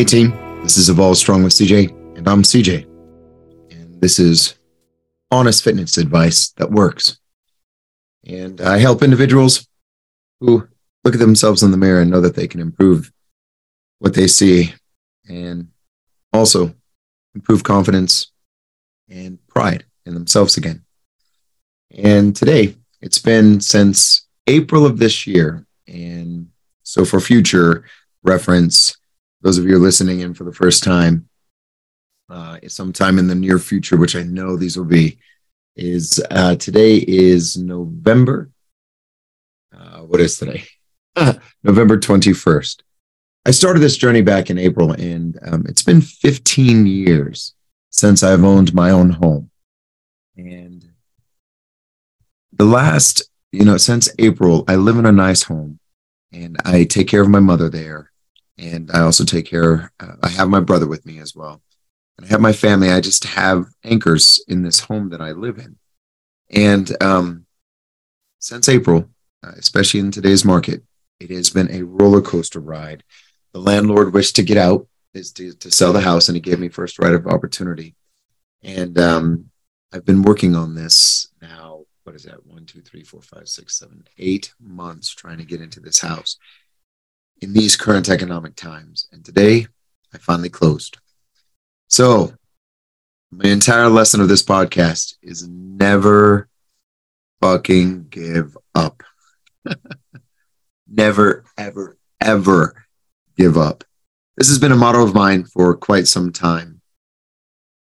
Hey team, this is Evolve Strong with CJ, and I'm CJ. And this is honest fitness advice that works. And I help individuals who look at themselves in the mirror and know that they can improve what they see and also improve confidence and pride in themselves again. And today, it's been since April of this year. And so, for future reference, those of you listening in for the first time, uh, sometime in the near future, which I know these will be, is uh, today is November. Uh, what is today? November 21st. I started this journey back in April, and um, it's been 15 years since I've owned my own home. And the last, you know, since April, I live in a nice home and I take care of my mother there and I also take care. Uh, I have my brother with me as well, and I have my family. I just have anchors in this home that I live in, and um, since April, uh, especially in today's market, it has been a roller coaster ride. The landlord wished to get out, is to, to sell the house, and he gave me first right of opportunity, and um, I've been working on this now. What is that? One, two, three, four, five, six, seven, eight months trying to get into this house in these current economic times. And today, I finally closed. So, my entire lesson of this podcast is never fucking give up. never, ever, ever give up. This has been a motto of mine for quite some time.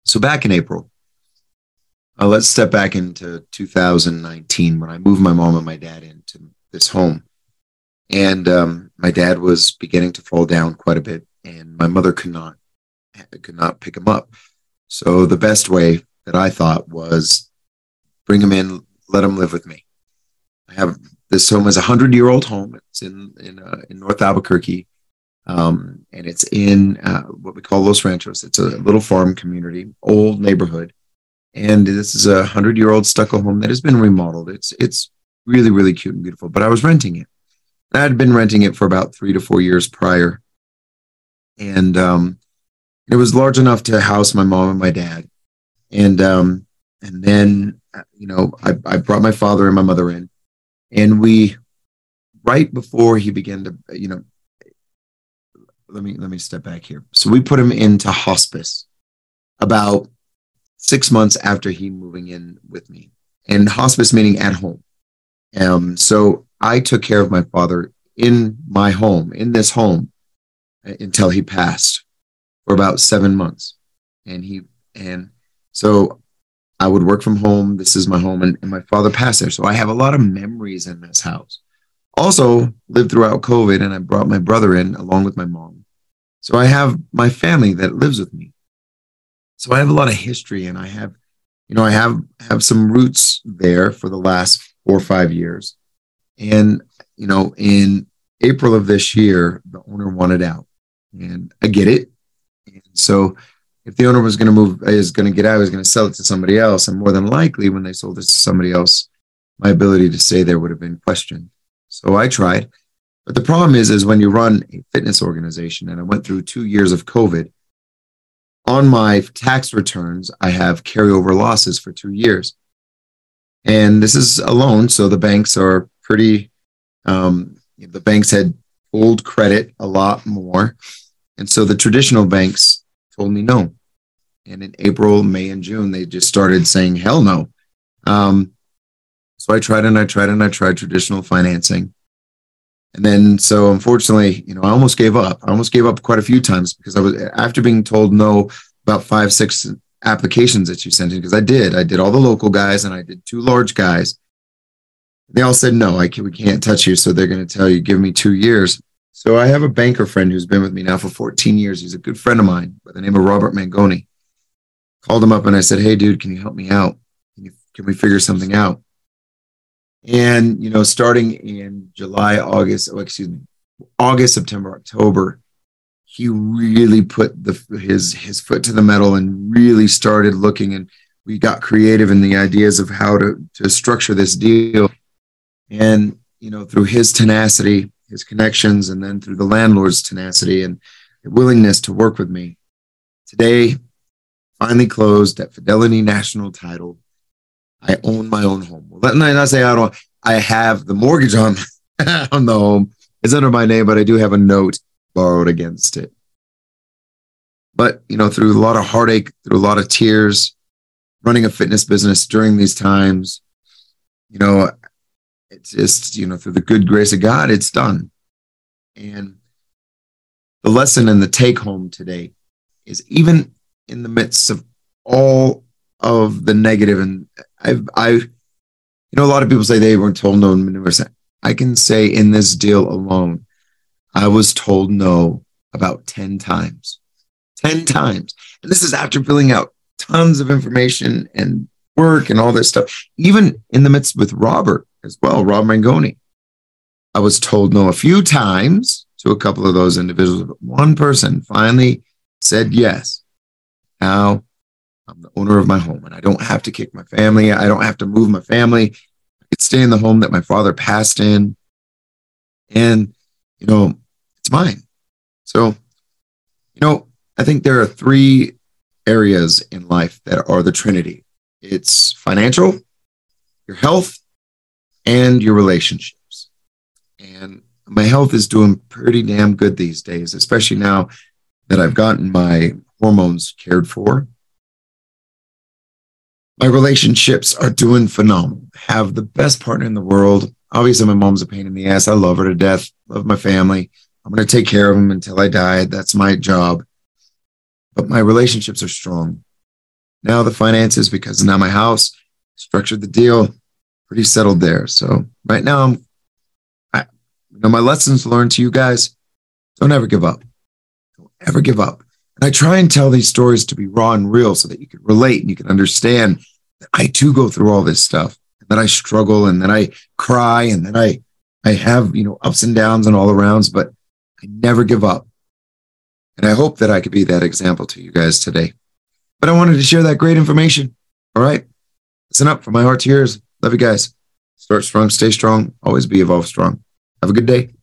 So, back in April, uh, let's step back into 2019 when I moved my mom and my dad into this home. And um, my dad was beginning to fall down quite a bit, and my mother could not could not pick him up. So the best way that I thought was bring him in, let him live with me. I have this home is a hundred year old home. It's in in uh, in North Albuquerque, um, and it's in uh, what we call Los Ranchos. It's a little farm community, old neighborhood, and this is a hundred year old stucco home that has been remodeled. It's it's really really cute and beautiful. But I was renting it, I had been renting it for about three to four years prior. And um, it was large enough to house my mom and my dad. And um, and then, you know, I, I brought my father and my mother in. And we, right before he began to, you know, let me let me step back here. So we put him into hospice about six months after he moving in with me, and hospice meaning at home. Um, so I took care of my father in my home, in this home, uh, until he passed for about seven months. And he, and so I would work from home. This is my home. And, and my father passed there. So I have a lot of memories in this house. Also, lived throughout COVID, and I brought my brother in along with my mom. So I have my family that lives with me. So I have a lot of history, and I have, you know, I have have some roots there for the last four or five years. And, you know, in April of this year, the owner wanted out. And I get it. And so if the owner was going to move, is going to get out, is going to sell it to somebody else. And more than likely, when they sold it to somebody else, my ability to stay there would have been questioned. So I tried. But the problem is, is when you run a fitness organization, and I went through two years of COVID, on my tax returns, I have carryover losses for two years. And this is a loan, so the banks are pretty. Um, the banks had pulled credit a lot more, and so the traditional banks told me no. And in April, May, and June, they just started saying hell no. Um, so I tried and I tried and I tried traditional financing. And then, so unfortunately, you know, I almost gave up. I almost gave up quite a few times because I was, after being told no about five, six applications that you sent in, because I did, I did all the local guys and I did two large guys. They all said, no, I can, we can't touch you. So they're going to tell you, give me two years. So I have a banker friend who's been with me now for 14 years. He's a good friend of mine by the name of Robert Mangoni. Called him up and I said, hey, dude, can you help me out? Can, you, can we figure something out? And, you know, starting in July, August, oh, excuse me, August, September, October, he really put the, his, his foot to the metal and really started looking and we got creative in the ideas of how to, to structure this deal and, you know, through his tenacity, his connections, and then through the landlord's tenacity and willingness to work with me. Today, finally closed at Fidelity National Title. I own my own home. Well, let me not say I don't. I have the mortgage on on the home. It's under my name, but I do have a note borrowed against it. But you know, through a lot of heartache, through a lot of tears, running a fitness business during these times, you know, it's just you know, through the good grace of God, it's done. And the lesson and the take home today is even in the midst of all of the negative and I've I you know a lot of people say they weren't told no manure. I can say in this deal alone, I was told no about 10 times. 10 times. And this is after filling out tons of information and work and all this stuff. Even in the midst with Robert as well, Rob Mangoni. I was told no a few times to a couple of those individuals, but one person finally said yes. Now I'm the owner of my home and I don't have to kick my family. I don't have to move my family. I could stay in the home that my father passed in. And, you know, it's mine. So, you know, I think there are three areas in life that are the Trinity it's financial, your health, and your relationships. And my health is doing pretty damn good these days, especially now that I've gotten my hormones cared for. My relationships are doing phenomenal. Have the best partner in the world. Obviously, my mom's a pain in the ass. I love her to death. Love my family. I'm going to take care of them until I die. That's my job. But my relationships are strong. Now the finances, because now my house structured the deal, pretty settled there. So right now, I'm, I, you know, my lessons learned to you guys: don't ever give up. Don't ever give up. And I try and tell these stories to be raw and real so that you can relate and you can understand that I too go through all this stuff and that I struggle and that I cry and that I, I have, you know, ups and downs and all arounds, but I never give up. And I hope that I could be that example to you guys today. But I wanted to share that great information. All right. Listen up from my heart to yours. Love you guys. Start strong, stay strong, always be evolve strong. Have a good day.